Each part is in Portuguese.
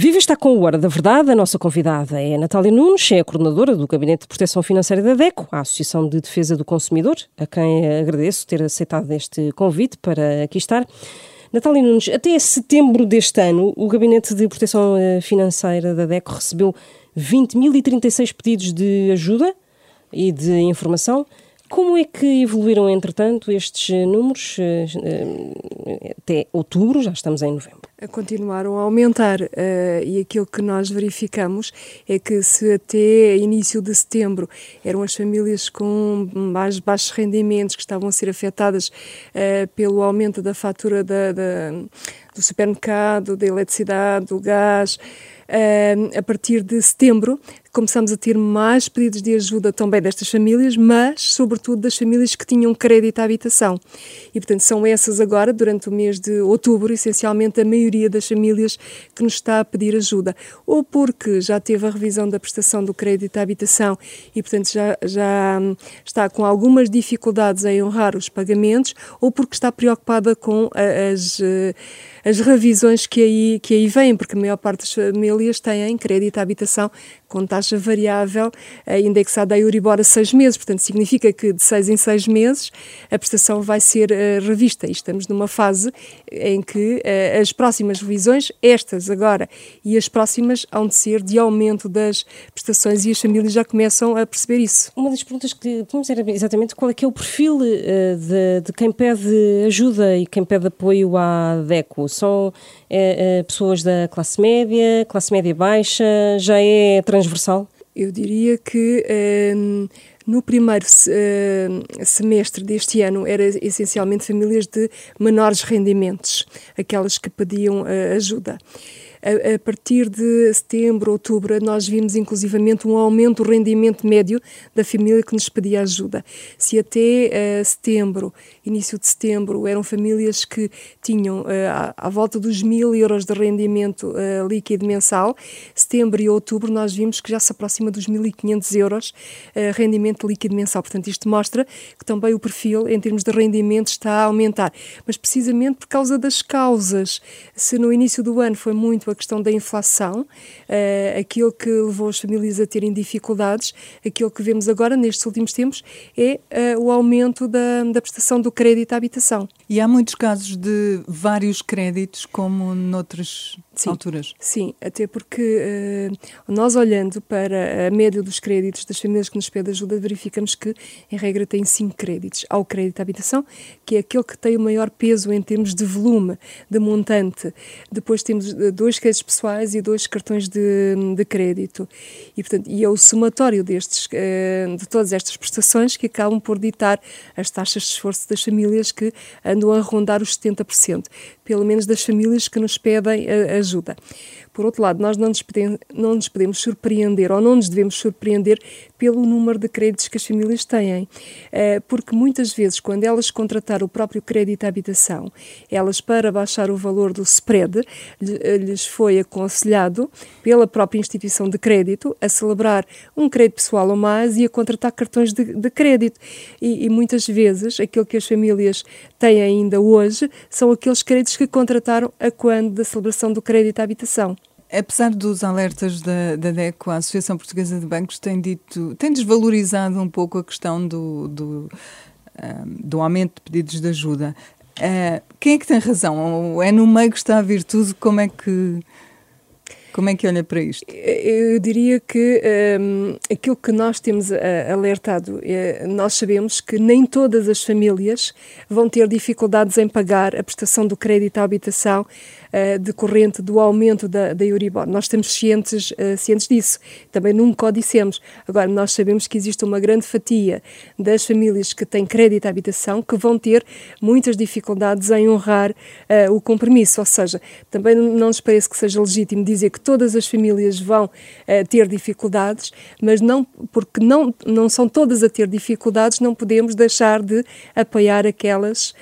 Viva está com o Hora da Verdade. A nossa convidada é Natália Nunes, é a coordenadora do Gabinete de Proteção Financeira da DECO, a Associação de Defesa do Consumidor, a quem agradeço ter aceitado este convite para aqui estar. Natália Nunes, até setembro deste ano, o Gabinete de Proteção eh, Financeira da DECO recebeu 20.036 pedidos de ajuda e de informação. Como é que evoluíram, entretanto, estes números eh, eh, até outubro? Já estamos em novembro continuaram a aumentar e aquilo que nós verificamos é que se até início de setembro eram as famílias com mais baixos rendimentos que estavam a ser afetadas pelo aumento da fatura da, da, do supermercado, da eletricidade, do gás, a partir de setembro começamos a ter mais pedidos de ajuda também destas famílias, mas sobretudo das famílias que tinham crédito à habitação. E portanto são essas agora, durante o mês de outubro, essencialmente a maioria das famílias que nos está a pedir ajuda. Ou porque já teve a revisão da prestação do crédito à habitação e portanto já, já hum, está com algumas dificuldades em honrar os pagamentos, ou porque está preocupada com as, eh, as revisões que aí, que aí vêm, porque a maior parte das famílias têm crédito à habitação com taxa variável eh, indexada a Euribor a seis meses. Portanto, significa que de seis em seis meses a prestação vai ser uh, revista. E estamos numa fase em que as próximas revisões, estas agora e as próximas, hão de ser de aumento das prestações e as famílias já começam a perceber isso. Uma das perguntas que tínhamos era exatamente qual é que é o perfil de, de, quem pede ajuda e quem pede apoio à DECO. São pessoas da classe média, classe média baixa, já é transversal? Eu diria que um, no primeiro uh, semestre deste ano era essencialmente famílias de menores rendimentos, aquelas que pediam uh, ajuda a, a, partir de setembro, outubro, nós vimos inclusivamente um aumento do rendimento médio da família que nos pedia ajuda. Se até uh, setembro, início de setembro, eram famílias que tinham uh, à, à, volta dos mil euros de rendimento uh, líquido mensal, setembro e outubro nós vimos que já se aproxima dos 1.500 euros rendimento líquido mensal. Portanto, isto mostra que também o perfil em termos de rendimento está a aumentar, mas precisamente por causa das causas. Se no início do ano foi muito a questão da inflação, uh, aquilo que levou as famílias a terem dificuldades, aquilo que vemos agora nestes últimos tempos é uh, o aumento da, da prestação do crédito à habitação. E há muitos casos de vários créditos, como noutras sim, alturas? Sim, até porque uh, nós olhando para a média dos créditos das famílias que nos pedem ajuda, verificamos que, em regra, tem cinco créditos. Há o crédito à habitação, que é aquele que tem o maior peso em termos de volume, de montante. Depois temos dois dois créditos pessoais e dois cartões de, de crédito. E, portanto, e é o somatório destes, eh, de todas estas prestações que acabam por ditar as taxas de esforço das famílias que andam a rondar os 70%, pelo menos das famílias que nos pedem ajuda ajuda. Por outro lado, nós não nos, podemos, não nos podemos surpreender ou não nos devemos surpreender pelo número de créditos que as famílias têm, eh, porque muitas vezes, quando elas contrataram o próprio crédito à habitação, elas, para baixar o valor do spread, eh, lhes foi aconselhado pela própria instituição de crédito a celebrar um crédito pessoal ou mais e a contratar cartões de, de crédito. E, e muitas vezes, aquilo que as famílias têm ainda hoje são aqueles créditos que contrataram a quando da celebração do crédito à habitação. Apesar dos alertas da, da DECO, a Associação Portuguesa de Bancos tem dito, tem desvalorizado um pouco a questão do, do, um, do aumento de pedidos de ajuda. Uh, quem é que tem razão? É no meio que está a virtude? Como é que como é que olha para isto? Eu diria que um, aquilo que nós temos alertado, é, nós sabemos que nem todas as famílias vão ter dificuldades em pagar a prestação do crédito à habitação uh, decorrente do aumento da, da Euribor. Nós estamos cientes, uh, cientes disso, também nunca o dissemos. Agora, nós sabemos que existe uma grande fatia das famílias que têm crédito à habitação que vão ter muitas dificuldades em honrar uh, o compromisso, ou seja, também não nos parece que seja legítimo dizer que todas as famílias vão ter dificuldades, mas não porque não, não são todas a ter dificuldades, não podemos deixar de apoiar aquelas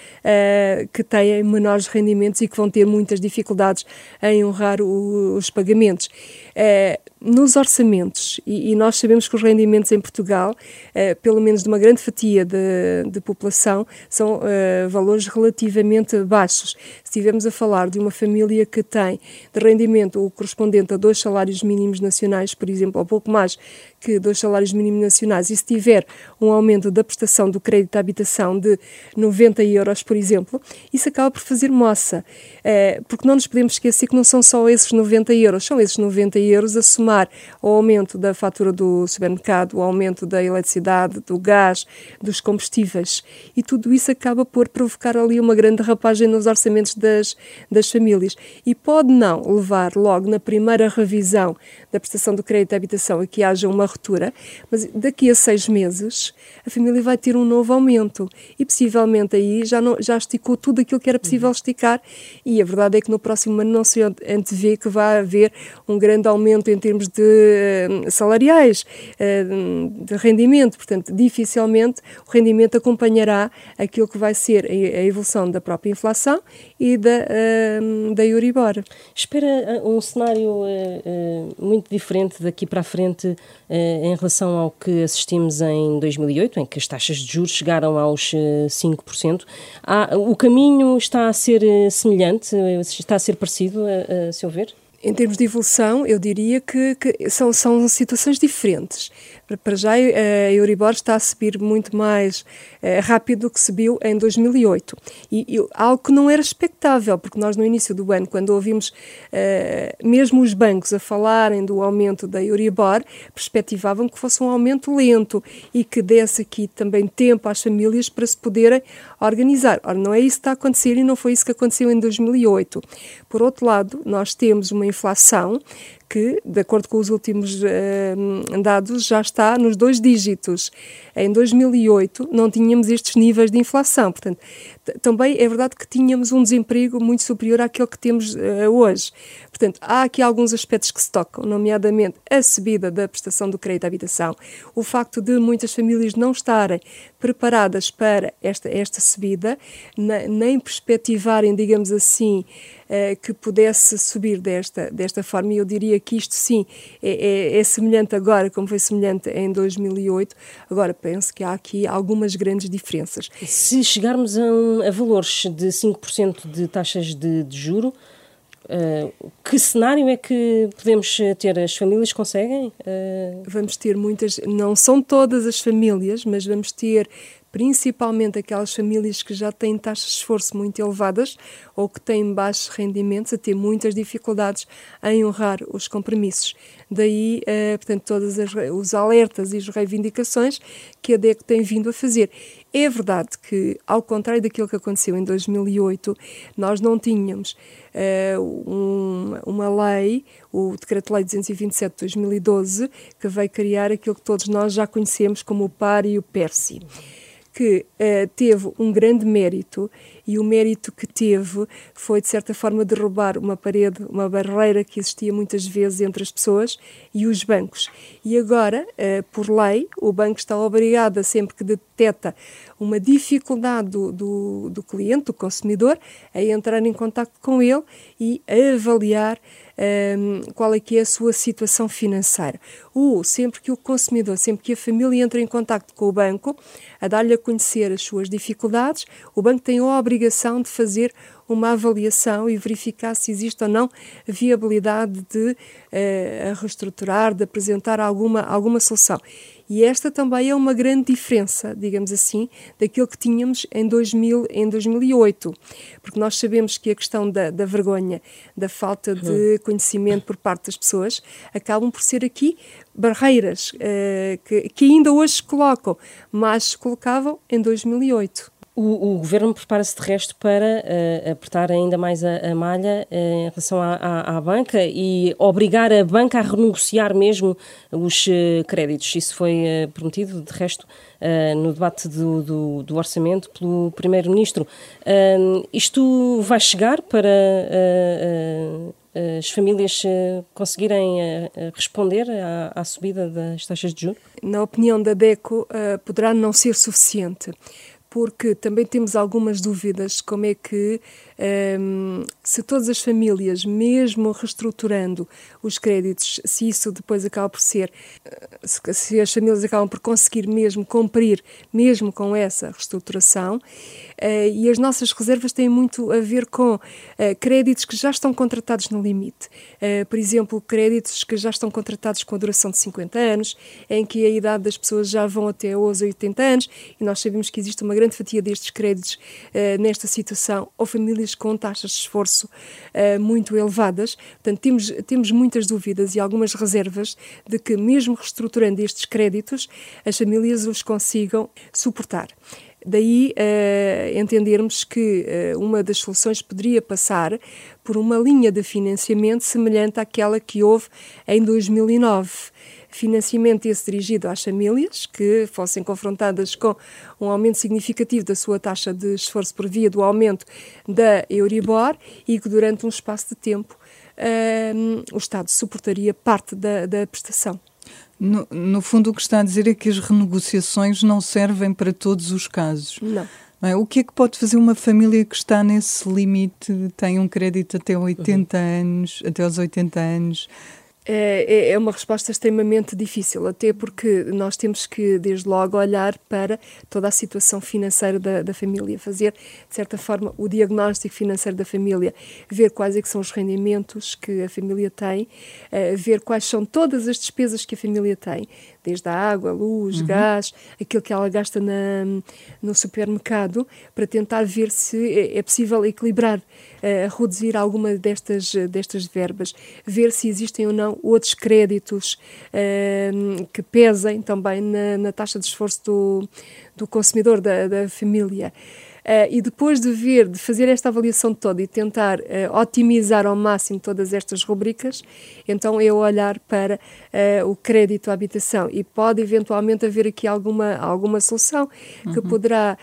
que têm menores rendimentos e que vão ter muitas dificuldades dificuldades em honrar os pagamentos. Eh, nos orçamentos, e, e, nós sabemos que os rendimentos em Portugal, eh, pelo menos de uma grande fatia de, de população, são eh, valores relativamente baixos. Se estivermos a falar de uma família que tem de rendimento o correspondente a dois salários mínimos nacionais, por exemplo, ou pouco mais que dois salários mínimos nacionais, e se tiver um aumento da prestação do crédito à habitação de 90 euros, por exemplo, isso acaba por fazer moça. Eh, porque não nos podemos esquecer que não são só esses 90 euros, são esses 90 euros a somar o aumento da fatura do supermercado, o aumento da eletricidade, do gás, dos combustíveis. E tudo isso acaba por provocar ali uma grande rapagem nos orçamentos das, das famílias. E pode não levar logo na primeira revisão da prestação do crédito à habitação a que haja uma ruptura, mas daqui a seis meses a família vai ter um novo aumento e possivelmente aí já, não, já esticou tudo aquilo que era possível esticar e a verdade é que no próximo ano não se antevê que vai haver um grande aumento em termos de uh, salariais, uh, de rendimento, portanto dificilmente o rendimento acompanhará aquilo que vai ser a, evolução da própria inflação e da, uh, da Euribor. Espera um cenário muito diferente daqui para a frente em relação ao que assistimos em 2008, em que as taxas de juros chegaram aos 5%. Há, o caminho está a ser semelhante, está a ser parecido, a, a seu ver? Em termos de evolução, eu diria que, que são, são situações diferentes. Para já, a Euribor está a subir muito mais uh, rápido do que subiu em 2008. E, e, algo que não era expectável, porque nós no início do ano, quando ouvimos uh, mesmo os bancos a falarem do aumento da Euribor, perspectivavam que fosse um aumento lento e que desse aqui também tempo às famílias para se poderem organizar. Ora, não é isso que está a acontecer e não foi isso que aconteceu em 2008. Por outro lado, nós temos uma inflação que, de acordo com os últimos uh, dados, já está nos dois dígitos. Em 2008 não tínhamos estes níveis de inflação, portanto, também é verdade que tínhamos um desemprego muito superior àquele que temos uh, hoje. Portanto, há aqui alguns aspectos que se tocam, nomeadamente a subida da prestação do crédito à habitação, o facto de muitas famílias não estarem preparadas para esta, esta subida, nem perspectivarem, digamos assim, que pudesse subir desta, desta forma, e eu diria que isto sim é, é, é semelhante agora, como foi semelhante em 2008. Agora, penso que há aqui algumas grandes diferenças. Se chegarmos a, a valores de 5% de taxas de, de juro, Uh, que cenário é que podemos ter? As famílias conseguem? Uh... Vamos ter muitas, não são todas as famílias, mas vamos ter principalmente aquelas famílias que já têm taxas de esforço muito elevadas ou que têm baixos rendimentos, a ter muitas dificuldades em honrar os compromissos. Daí, uh, portanto, todos os alertas e as reivindicações que a DEC tem vindo a fazer. É verdade que, ao contrário daquilo que aconteceu em 2008, nós não tínhamos uh, um, uma lei, o Decreto-Lei 227 de 2012, que veio criar aquilo que todos nós já conhecemos como o PAR e o PERSI que uh, teve um grande mérito e o mérito que teve foi, de certa forma, derrubar uma parede, uma barreira que existia muitas vezes entre as pessoas e os bancos. E agora, uh, por lei, o banco está obrigado, sempre que detecta uma dificuldade do, do, do cliente, do consumidor, a entrar em contato com ele e avaliar um, qual é que é a sua situação financeira. Ou sempre que o consumidor, sempre que a família entra em contato com o banco, a dar-lhe a conhecer as suas dificuldades, o banco tem a obrigação de fazer uma avaliação e verificar se existe ou não viabilidade de uh, reestruturar, de apresentar alguma, alguma solução. E esta também é uma grande diferença, digamos assim, daquilo que tínhamos em, 2000, em 2008. Porque nós sabemos que a questão da, da vergonha, da falta de uhum. conhecimento por parte das pessoas, acabam por ser aqui barreiras uh, que, que ainda hoje se colocam, mas se colocavam em 2008. O, o, governo prepara-se de resto para uh, apertar ainda mais a, a malha uh, em relação à, à, à, banca e obrigar a banca a renegociar mesmo os uh, créditos. Isso foi prometido, de resto, no debate do, do, do orçamento pelo Primeiro-Ministro. isto vai chegar para as famílias conseguirem responder à, à, subida das taxas de juros? Na opinião da DECO, poderá não ser suficiente porque também temos algumas dúvidas como é que Um, se todas as famílias, mesmo reestruturando os créditos, se isso depois acaba por ser, se, se as famílias acabam por conseguir mesmo cumprir, mesmo com essa reestruturação, uh, e as nossas reservas têm muito a ver com uh, créditos que já estão contratados no limite. Uh, por exemplo, créditos que já estão contratados com a duração de 50 anos, em que a idade das pessoas já vão até aos 80 anos, e nós sabemos que existe uma grande fatia destes créditos nesta situação, ou famílias com taxas de esforço muito elevadas. Portanto, temos, temos muitas dúvidas e algumas reservas de que, mesmo reestruturando estes créditos, as famílias os consigam suportar. Daí uh, entendermos que uh, uma das soluções poderia passar por uma linha de financiamento semelhante àquela que houve em 2009 financiamento esse dirigido às famílias que fossem confrontadas com um aumento significativo da sua taxa de esforço por via do aumento da Euribor e que durante um espaço de tempo uh, o Estado suportaria parte da, da prestação. No, no, fundo, o que está a dizer é que as renegociações não servem para todos os casos. Não. não é? O que é que pode fazer uma família que está nesse limite, tem um crédito até 80 uhum. anos, até os 80 anos, é, é, é uma resposta extremamente difícil, até porque nós temos que, desde logo, olhar para toda a situação financeira da, da família, fazer, de certa forma, o diagnóstico financeiro da família, ver quais é são os rendimentos que a família tem, uh, ver quais são todas as despesas que a família tem, desde a água, luz, uhum. gás, aquilo que ela gasta na, no supermercado, para tentar ver se é, é possível equilibrar, uh, reduzir alguma destas, destas verbas, ver se existem ou não outros créditos uh, que pesem também na, na, taxa de esforço do, do consumidor, da, da família. Uh, e depois de ver, de fazer esta avaliação toda e tentar uh, otimizar ao máximo todas estas rubricas, então eu olhar para uh, o crédito à habitação e pode eventualmente haver aqui alguma, alguma solução uhum. que poderá,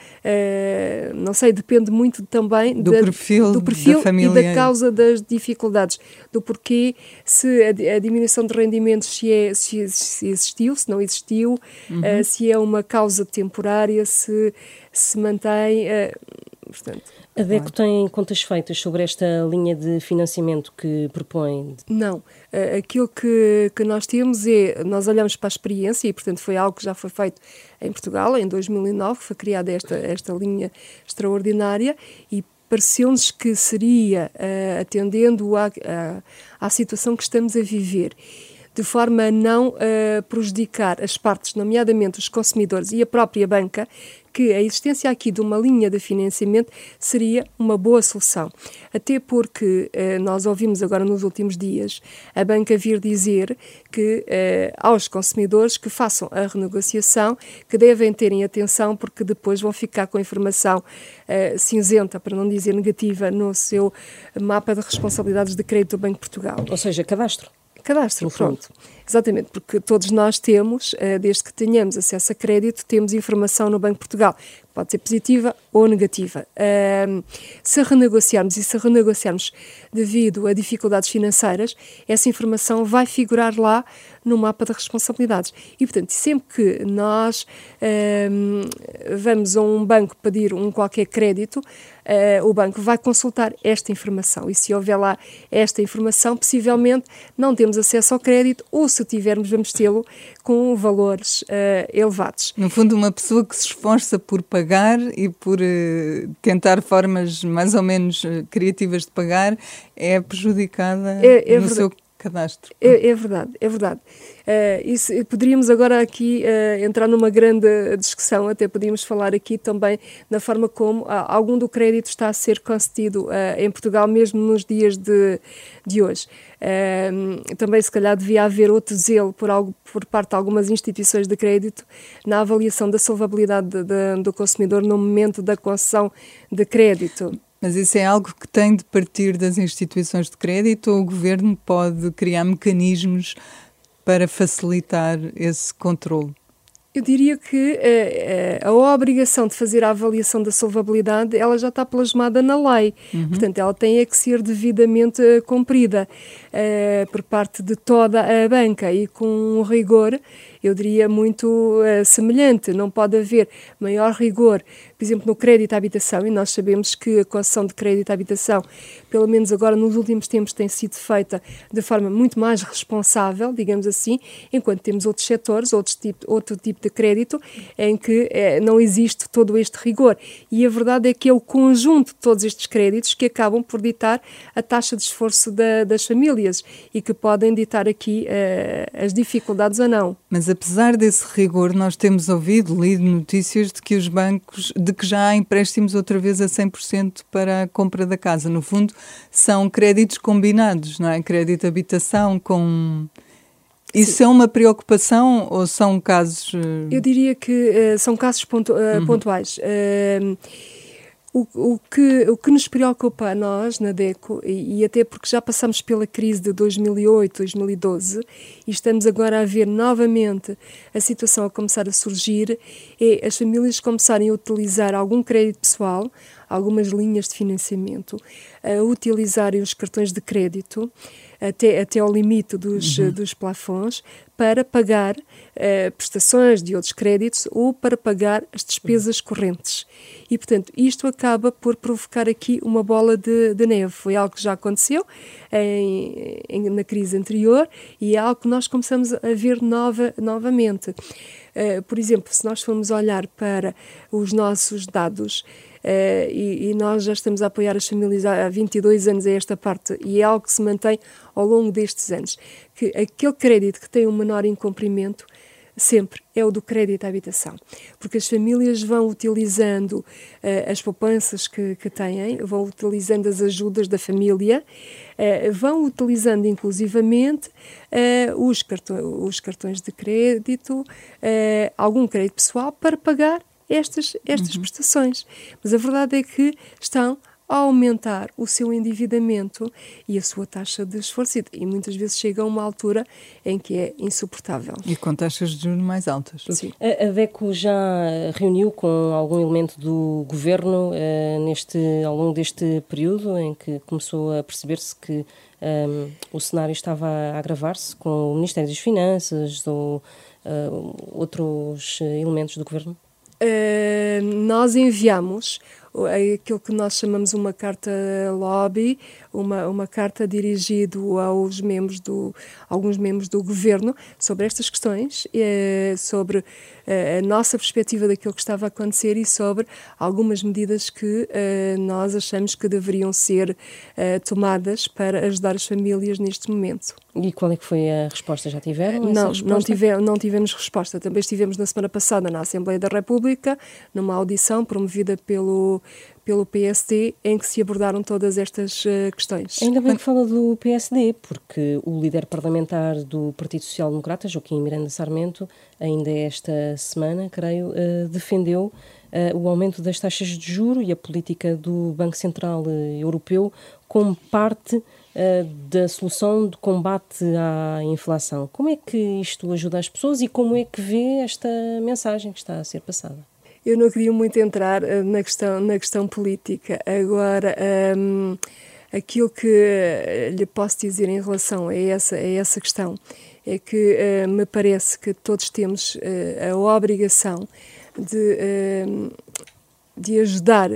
não sei, depende muito também do, da, perfil, do perfil da e da causa das dificuldades, do porquê, se a, a diminuição de rendimentos se, é, se, se, existiu, se não existiu, uhum. se é uma causa temporária, se se mantém. Uh, portanto, a DECO tem contas feitas sobre esta linha de financiamento que propõe? Não. Uh, aquilo que, que nós temos é, nós olhamos para a experiência e, portanto, foi algo que já foi feito em Portugal, em 2009, foi criada esta, esta linha extraordinária e pareceu-nos que seria uh, atendendo à, à, à situação que estamos a viver de forma a não uh, prejudicar as partes, nomeadamente os consumidores e a própria banca, que a existência aqui de uma linha de financiamento seria uma boa solução. Até porque eh, nós ouvimos agora nos últimos dias a banca vir dizer que eh, aos consumidores que façam a renegociação, que devem terem atenção porque depois vão ficar com a informação eh, cinzenta, para não dizer negativa, no seu mapa de responsabilidades de crédito do Banco de Portugal. Ou seja, cadastro. Cadastro, pronto. Exatamente, porque todos nós temos, eh, desde que tenhamos acesso a crédito, temos informação no Banco Portugal, pode ser positiva ou negativa. se renegociarmos e se renegociarmos devido a dificuldades financeiras, essa informação vai figurar lá no mapa de responsabilidades. E, portanto, sempre que nós vamos a um banco pedir um qualquer crédito, uh, o banco vai consultar esta informação. E se houver lá esta informação, possivelmente não temos acesso ao crédito ou se tivermos, vamos tê-lo com valores uh, elevados. No fundo, uma pessoa que se esforça por pagar e por uh, tentar formas mais ou menos criativas de pagar é prejudicada é, é no verdade. seu cadastro. É, é, verdade, é verdade. Uh, isso, poderíamos agora aqui uh, entrar numa grande discussão, até podíamos falar aqui também na forma como uh, algum do crédito está a ser concedido em Portugal, mesmo nos dias de, de hoje. também, se calhar, devia haver outro zelo por, algo, por parte de algumas instituições de crédito na avaliação da solvabilidade de, de, do consumidor no momento da concessão de crédito. Mas isso é algo que tem de partir das instituições de crédito ou o governo pode criar mecanismos para facilitar esse controle? Eu diria que uh, uh, a obrigação de fazer a avaliação da solvabilidade ela já está plasmada na lei. Uhum. Portanto, ela tem é que ser devidamente uh, cumprida por parte de toda a banca e com um rigor, eu diria, muito semelhante. Não pode haver maior rigor por exemplo, no crédito à habitação, e nós sabemos que a concessão de crédito à habitação, pelo menos agora nos últimos tempos, tem sido feita de forma muito mais responsável, digamos assim, enquanto temos outros setores, outros tipo, outro tipo de crédito, em que é, não existe todo este rigor. E a verdade é que é o conjunto de todos estes créditos que acabam por ditar a taxa de esforço da, das famílias e que podem ditar aqui uh, as dificuldades ou não. Mas apesar desse rigor, nós temos ouvido, lido notícias de que os bancos, de que já há empréstimos outra vez a 100% para a compra da casa. No fundo, são créditos combinados, não é? Crédito habitação com isso Sim. é uma preocupação ou são casos. Eu diria que uh, são casos pontu uh, uhum. pontuais. Uh, o, o, que, o que nos preocupa a nós na DECO, e, e, até porque já passamos pela crise de 2008, 2012, e estamos agora a ver novamente a situação a começar a surgir, é as famílias começarem a utilizar algum crédito pessoal, algumas linhas de financiamento, a utilizarem os cartões de crédito até, até ao limite dos, uhum. dos plafons para pagar uh, prestações de outros créditos ou para pagar as despesas correntes. E, portanto, isto acaba por provocar aqui uma bola de, de neve. Foi algo que já aconteceu em, em, na crise anterior e é algo que nós começamos a ver nova, novamente. Uh, por exemplo, se nós formos olhar para os nossos dados, e, e, nós já estamos a apoiar as famílias há 22 anos a esta parte. E é algo que se mantém ao longo destes anos, que aquele crédito que tem um menor incumprimento sempre é o do crédito à habitação, porque as famílias vão utilizando uh, as poupanças que, que, têm, vão utilizando as ajudas da família, uh, vão utilizando inclusivamente uh, os, cartões, os, cartões de crédito, algum crédito pessoal para pagar estas, estas uhum. prestações. Mas a verdade é que estão a aumentar o seu endividamento e a sua taxa de esforço e muitas vezes chega a uma altura em que é insuportável. E com taxas de juros mais altas. Sim. A, a DECO já reuniu com algum elemento do governo uh, neste, ao longo deste período em que começou a perceber-se que um, ehm, o cenário estava a agravar-se com o Ministério das Finanças ou uh, outros elementos do governo? Uh, nós enviamos aquilo que nós chamamos uma carta lobby, uma, uma carta dirigida aos membros do, alguns membros do governo sobre estas questões, eh, sobre eh, a nossa perspectiva daquilo que estava a acontecer e sobre algumas medidas que eh, nós achamos que deveriam ser tomadas para ajudar as famílias neste momento. E qual é que foi a resposta? Já tiveram não, resposta? Não, tive, não tivemos resposta. Também estivemos na semana passada na Assembleia da República, numa audição promovida pelo pelo PSD, em que se abordaram todas estas uh, questões. Ainda bem que fala do PSD, porque o líder parlamentar do Partido Social Democrata, Joaquim Miranda Sarmento, ainda esta semana, creio, uh, defendeu uh, o aumento das taxas de juro e a política do Banco Central Europeu como parte da solução de combate à inflação. Como é que isto ajuda as pessoas e como é que vê esta mensagem que está a ser passada? Eu não queria muito entrar uh, na, questão, na questão política. Agora, um, aquilo que uh, lhe posso dizer em relação a essa, a essa questão é que uh, me parece que todos temos a obrigação de, hum, de ajudar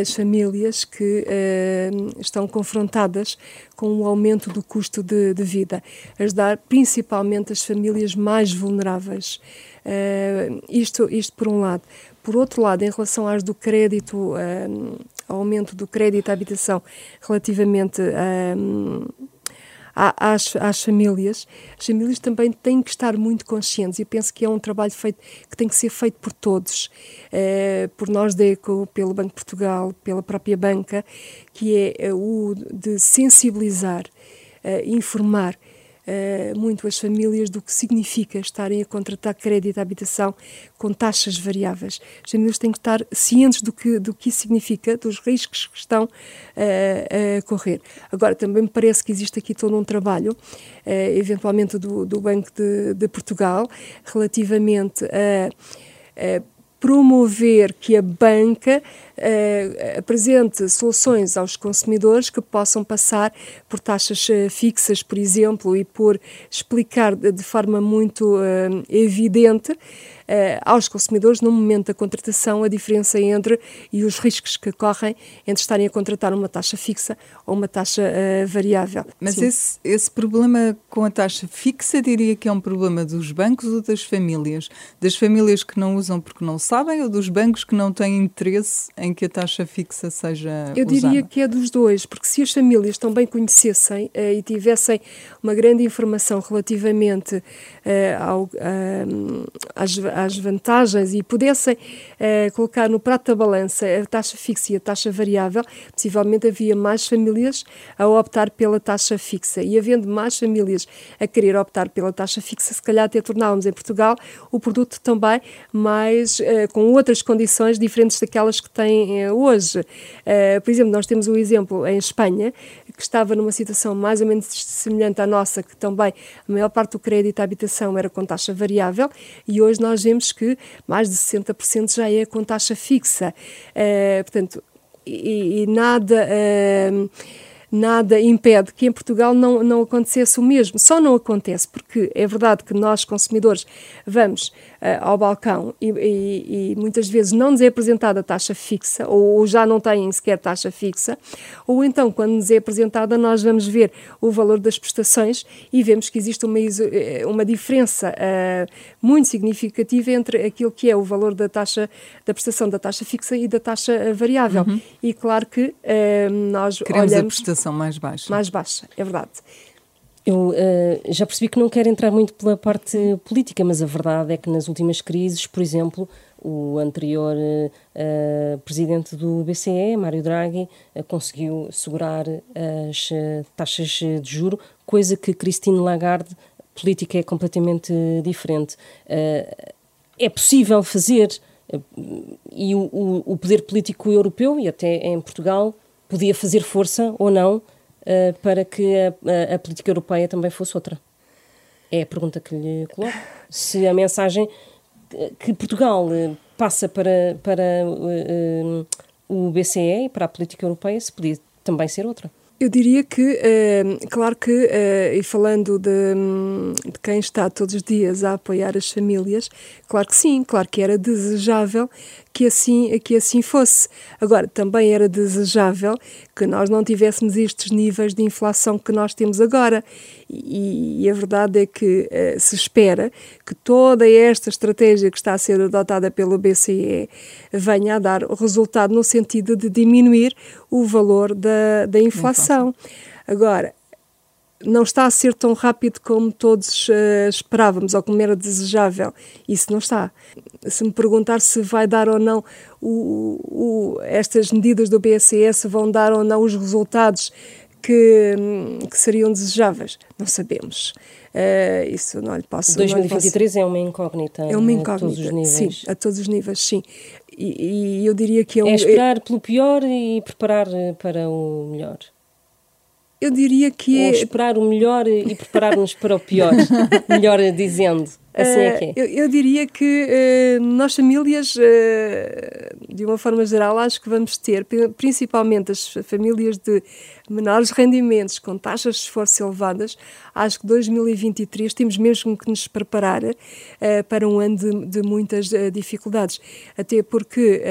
as famílias que uh, estão confrontadas com o aumento do custo de, de, vida, ajudar principalmente as famílias mais vulneráveis. Uh, isto, isto por um lado. Por outro lado, em relação às do crédito, uh, aumento do crédito à habitação relativamente às, às famílias, as famílias também têm que estar muito conscientes e penso que é um trabalho feito, que tem que ser feito por todos, por nós da pelo Banco de Portugal, pela própria banca, que é o de sensibilizar, eh, informar uh, muito as famílias do que significa estarem a contratar crédito à habitação com taxas variáveis. As famílias têm que estar cientes do que, do que isso significa, dos riscos que estão uh, a correr. Agora, também me parece que existe aqui todo um trabalho, uh, eventualmente do, do Banco de, de, Portugal, relativamente a, a promover que a banca uh, apresente soluções aos consumidores que possam passar por taxas uh, fixas, por exemplo, e por explicar de, forma muito uh, evidente aos consumidores no momento da contratação a diferença entre e os riscos que correm entre estarem a contratar uma taxa fixa ou uma taxa uh, variável. Mas esse, esse problema com a taxa fixa diria que é um problema dos bancos ou das famílias? Das famílias que não usam porque não sabem ou dos bancos que não têm interesse em que a taxa fixa seja Eu usada? diria que é dos dois, porque se as famílias também conhecessem uh, e tivessem uma grande informação relativamente ao, às, às vantagens e pudessem uh, colocar no prato da balança a taxa fixa e a taxa variável, possivelmente havia mais famílias a optar pela taxa fixa. E havendo mais famílias a querer optar pela taxa fixa, se calhar até tornávamos em Portugal o produto também mais uh, com outras condições diferentes daquelas que tem uh, hoje. por exemplo, nós temos um exemplo em Espanha, que estava numa situação mais ou menos semelhante à nossa, que também a maior parte do crédito à habitação era com taxa variável, e hoje nós vemos que mais de 60% já é com taxa fixa. Uh, portanto, e, e nada. Uh, nada impede que em Portugal não, não acontecesse o mesmo. Só não acontece porque é verdade que nós, consumidores, vamos ao balcão e, e, e, muitas vezes não nos é apresentada a taxa fixa ou, ou, já não têm sequer taxa fixa, ou então, quando nos é apresentada, nós vamos ver o valor das prestações e vemos que existe uma, eh, uma diferença uh, muito significativa entre aquilo que é o valor da taxa da prestação da taxa fixa e da taxa variável. Uhum. E claro que uh, nós Queremos olhamos... a prestação mais baixa. Mais baixa, é verdade. Eu uh, já percebi que não quero entrar muito pela parte política, mas a verdade é que nas últimas crises, por exemplo, o anterior uh, presidente do BCE, Mário Draghi, uh, conseguiu segurar as taxas de juro, coisa que Christine Lagarde, política é completamente diferente. é possível fazer, e o, o poder político europeu, e até em Portugal, podia fazer força ou não uh, para que a, a, política europeia também fosse outra? É a pergunta que lhe coloco. Se a mensagem que Portugal eh, passa para, para uh, o BCE e para a política europeia, se podia também ser outra. Eu diria que, claro que, e falando de, de, quem está todos os dias a apoiar as famílias, claro que sim, claro que era desejável que assim, que assim fosse. Agora, também era desejável que nós não tivéssemos estes níveis de inflação que nós temos agora. E, e a verdade é que uh, se espera que toda esta estratégia que está a ser adotada pelo BCE venha a dar resultado no sentido de diminuir o valor da, da inflação. Agora, não está a ser tão rápido como todos uh, esperávamos ou como era desejável. Isso não está. Se me perguntar se vai dar ou não o, o, estas medidas do BSS vão dar ou não os resultados que, que seriam desejáveis, não sabemos. Uh, isso não lhe posso. 2023 posso... é uma incógnita. É uma incógnita. A todos os níveis. Sim, a todos os níveis, sim. E, e eu diria que é um. É esperar pelo pior e preparar para o melhor. Eu diria que Ou é... esperar o melhor e preparar-nos para o pior, melhor dizendo. Assim é que é. Eu, eu diria que uh, nós famílias, uh, de uma forma geral, acho que vamos ter, principalmente as famílias de menores rendimentos, com taxas de esforço elevadas, acho que 2023 temos mesmo que nos preparar uh, para um ano de, de muitas dificuldades. Até porque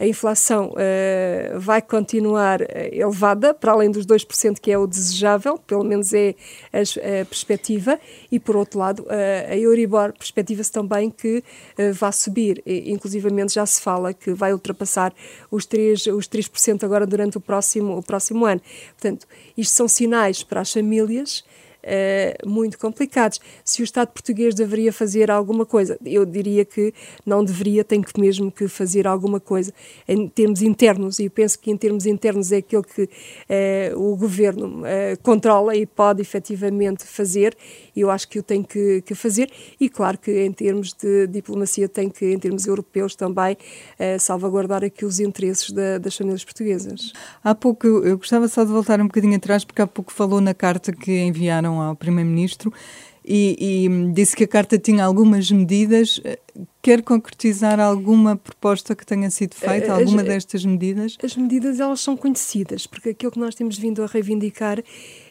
a inflação uh, vai continuar eh, elevada, para além dos 2% que é o desejável, pelo menos é a, a perspectiva, e por outro lado, uh, a Euribor perspectiva-se também que uh, vai subir, e, inclusivamente já se fala que vai ultrapassar os 3%, os 3% agora durante o próximo, o próximo ano. Portanto, isto são sinais para as famílias uh, muito complicados. Se o Estado português deveria fazer alguma coisa, eu diria que não deveria, tem que mesmo que fazer alguma coisa em termos internos, e eu penso que em termos internos é aquilo que uh, o governo uh, controla e pode efetivamente fazer, e eu acho que o tem que, que, fazer, e claro que em termos de diplomacia tem que, em termos europeus também, salvaguardar aqui os interesses da, das famílias portuguesas. Há pouco, eu gostava só de voltar um bocadinho atrás, porque há pouco falou na carta que enviaram ao Primeiro-Ministro e, e, disse que a carta tinha algumas medidas. Quer concretizar alguma proposta que tenha sido feita, alguma as, destas medidas? As medidas elas são conhecidas, porque aquilo que nós temos vindo a reivindicar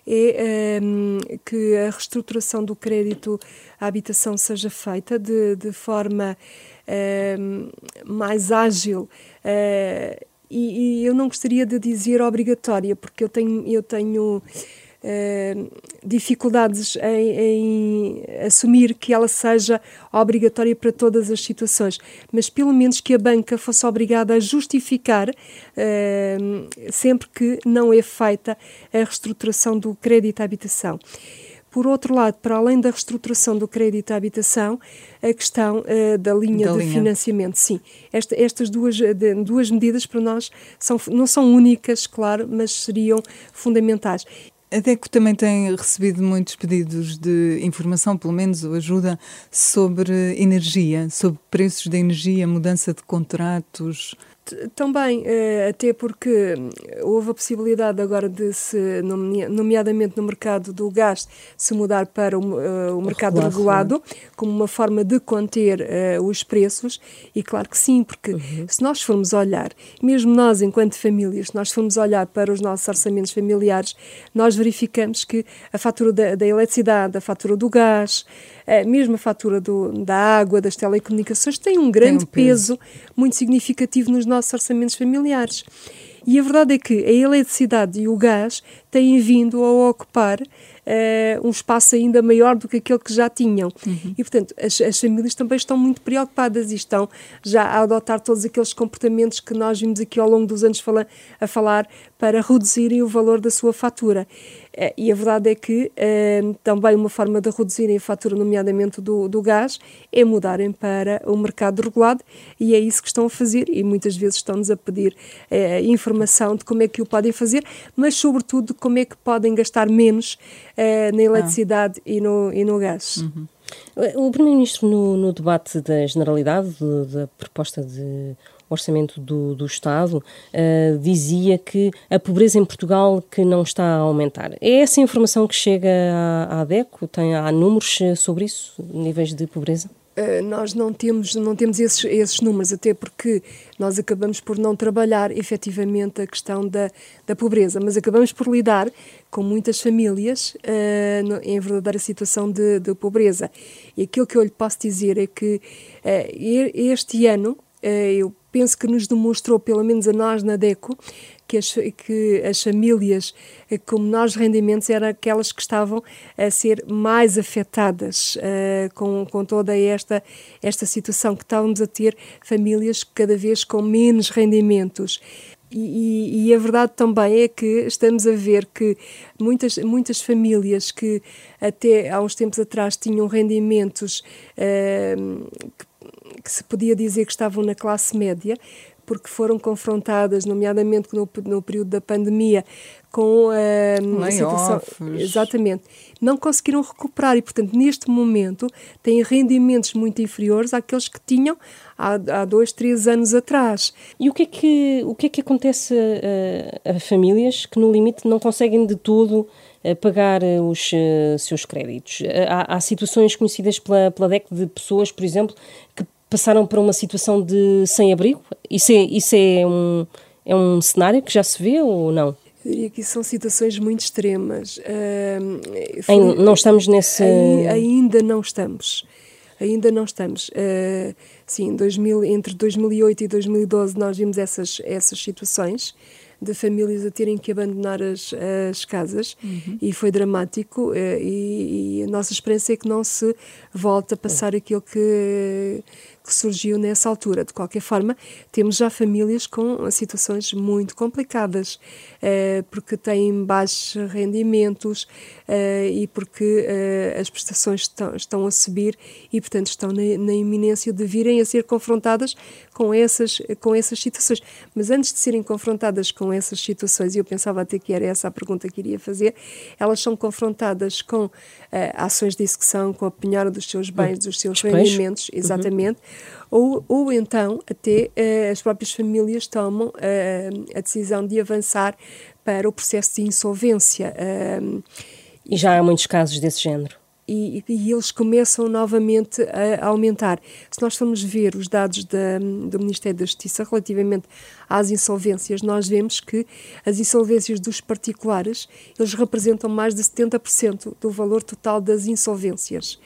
é um, que a reestruturação do crédito à habitação seja feita de, de forma um, mais ágil. Uh, e, e, eu não gostaria de dizer obrigatória, porque eu tenho, eu tenho Uh, dificuldades em, em, assumir que ela seja obrigatória para todas as situações, mas pelo menos que a banca fosse obrigada a justificar uh, sempre que não é feita a reestruturação do crédito à habitação. Por outro lado, para além da reestruturação do crédito à habitação, a questão uh, da linha da de linha. financiamento, sim. Esta, estas duas, de, duas medidas para nós são, não são únicas, claro, mas seriam fundamentais. A DECO também tem recebido muitos pedidos de informação, pelo menos ou ajuda, sobre energia, sobre preços da energia, mudança de contratos. Também, eh, até porque houve a possibilidade agora de se, nomeadamente no mercado do gás, se mudar para o, eh, o mercado regulado, como uma forma de conter uh, os preços, e claro que sim, porque uhum. se nós formos olhar, mesmo nós enquanto famílias, se nós formos olhar para os nossos orçamentos familiares, nós verificamos que a fatura da, da eletricidade, a fatura do gás, mesmo a fatura do, da água, das telecomunicações, tem um grande tem um peso. peso muito significativo nos nossos nossos orçamentos familiares. E a verdade é que a eletricidade e o gás têm vindo a ocupar uh, um espaço ainda maior do que aquele que já tinham. Uhum. E, portanto, as, as, famílias também estão muito preocupadas e estão já a adotar todos aqueles comportamentos que nós vimos aqui ao longo dos anos fala, a falar para reduzirem o valor da sua fatura. Uh, e a verdade é que uh, também uma forma de reduzirem a fatura, nomeadamente do, do gás, é mudarem para o mercado regulado e é isso que estão a fazer e muitas vezes estão-nos a pedir informação de como é que o podem fazer, mas sobretudo como é que podem gastar menos uh, na eletricidade ah. e, no, e no gás. Uhum. O Primeiro-Ministro, no, no, debate da Generalidade, de, da proposta de orçamento do, do Estado, uh, dizia que a pobreza em Portugal que não está a aumentar. É essa informação que chega à, à ADECO? Tem, há números sobre isso, níveis de pobreza? Eh, nós não temos, não temos esses, esses números, até porque nós acabamos por não trabalhar efetivamente a questão da, da pobreza, mas acabamos por lidar com muitas famílias uh, em verdadeira situação de, de, pobreza. E aquilo que eu lhe posso dizer é que uh, este ano, uh, eu penso que nos demonstrou, pelo menos a nós na DECO, que as, que as famílias eh, com menores rendimentos eram aquelas que estavam a ser mais afetadas uh, com, com toda esta, esta situação, que estávamos a ter famílias cada vez com menos rendimentos. E, e, a verdade também é que estamos a ver que muitas, muitas famílias que até há uns tempos atrás tinham rendimentos uh, que, que, se podia dizer que estavam na classe média, porque foram confrontadas, nomeadamente no, no período da pandemia, com uh, a situação. Exatamente. Não conseguiram recuperar e, portanto, neste momento têm rendimentos muito inferiores àqueles que tinham há, há dois, três anos atrás. E o que é que, o que, é que acontece a, a famílias que, no limite, não conseguem de todo eh, pagar eh, os uh, seus créditos? Há, há, situações conhecidas pela, pela DEC de pessoas, por exemplo, que passaram por uma situação de sem-abrigo? Isso, é, isso é, um, é um cenário que já se vê ou não? Eu diria que são situações muito extremas. Uh, foi, não estamos nesse. Ainda não estamos. Ainda não estamos. Uh, sim, 2000, entre 2008 e 2012 nós vimos essas, essas situações de famílias a terem que abandonar as, as casas uhum. e foi dramático eh, e, e, a nossa esperança é que não se volte a passar aquilo que, que surgiu nessa altura. De qualquer forma, temos já famílias com situações muito complicadas, eh, porque têm baixos rendimentos eh, e porque eh, as prestações estão, estão a subir e, portanto, estão na, na iminência de virem a ser confrontadas com essas, com essas situações. Mas antes de serem confrontadas com essas situações, e eu pensava até que era essa a pergunta que iria fazer, elas são confrontadas com uh, ações de execução, com a penhora dos seus bens, dos seus rendimentos, uhum. exatamente, uhum. Ou, ou então até uh, as próprias famílias tomam uh, a decisão de avançar para o processo de insolvência. e já há muitos casos desse género. e, e, eles começam novamente a, a, aumentar. Se nós formos ver os dados da, do Ministério da Justiça relativamente às insolvências, nós vemos que as insolvências dos particulares, eles representam mais de 70% do valor total das insolvências.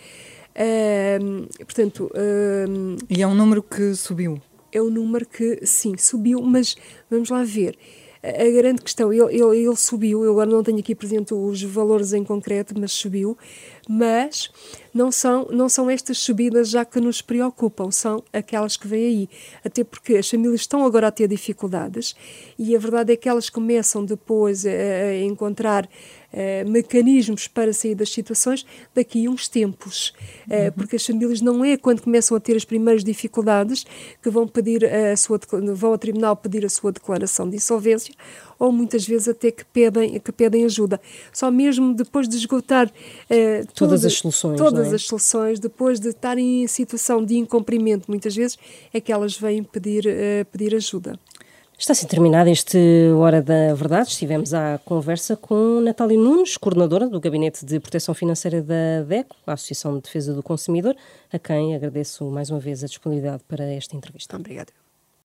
Uh, portanto... Uh, e é um número que subiu? É um número que, sim, subiu, mas vamos lá ver a grande questão, ele, ele, ele, subiu, eu agora não tenho aqui presente os valores em concreto, mas subiu, mas não são, não são estas subidas já que nos preocupam, são aquelas que vêm aí. Até porque as famílias estão agora a ter dificuldades e a verdade é que elas começam depois a, a encontrar uh, mecanismos para sair das situações daqui a uns tempos. Uh, porque as famílias não é quando começam a ter as primeiras dificuldades que vão pedir a sua vão ao tribunal pedir a sua declaração de insolvência ou muitas vezes até que pedem, que pedem ajuda. Só mesmo depois de esgotar uh, todas as soluções. Todas é? as soluções, depois de estarem em situação de incumprimento, muitas vezes, é que elas vêm pedir, uh, pedir ajuda. Está assim terminado este Hora da Verdade. Estivemos à conversa com Natália Nunes, coordenadora do Gabinete de Proteção Financeira da DECO, a Associação de Defesa do Consumidor, a quem agradeço mais uma vez a disponibilidade para esta entrevista. Obrigada.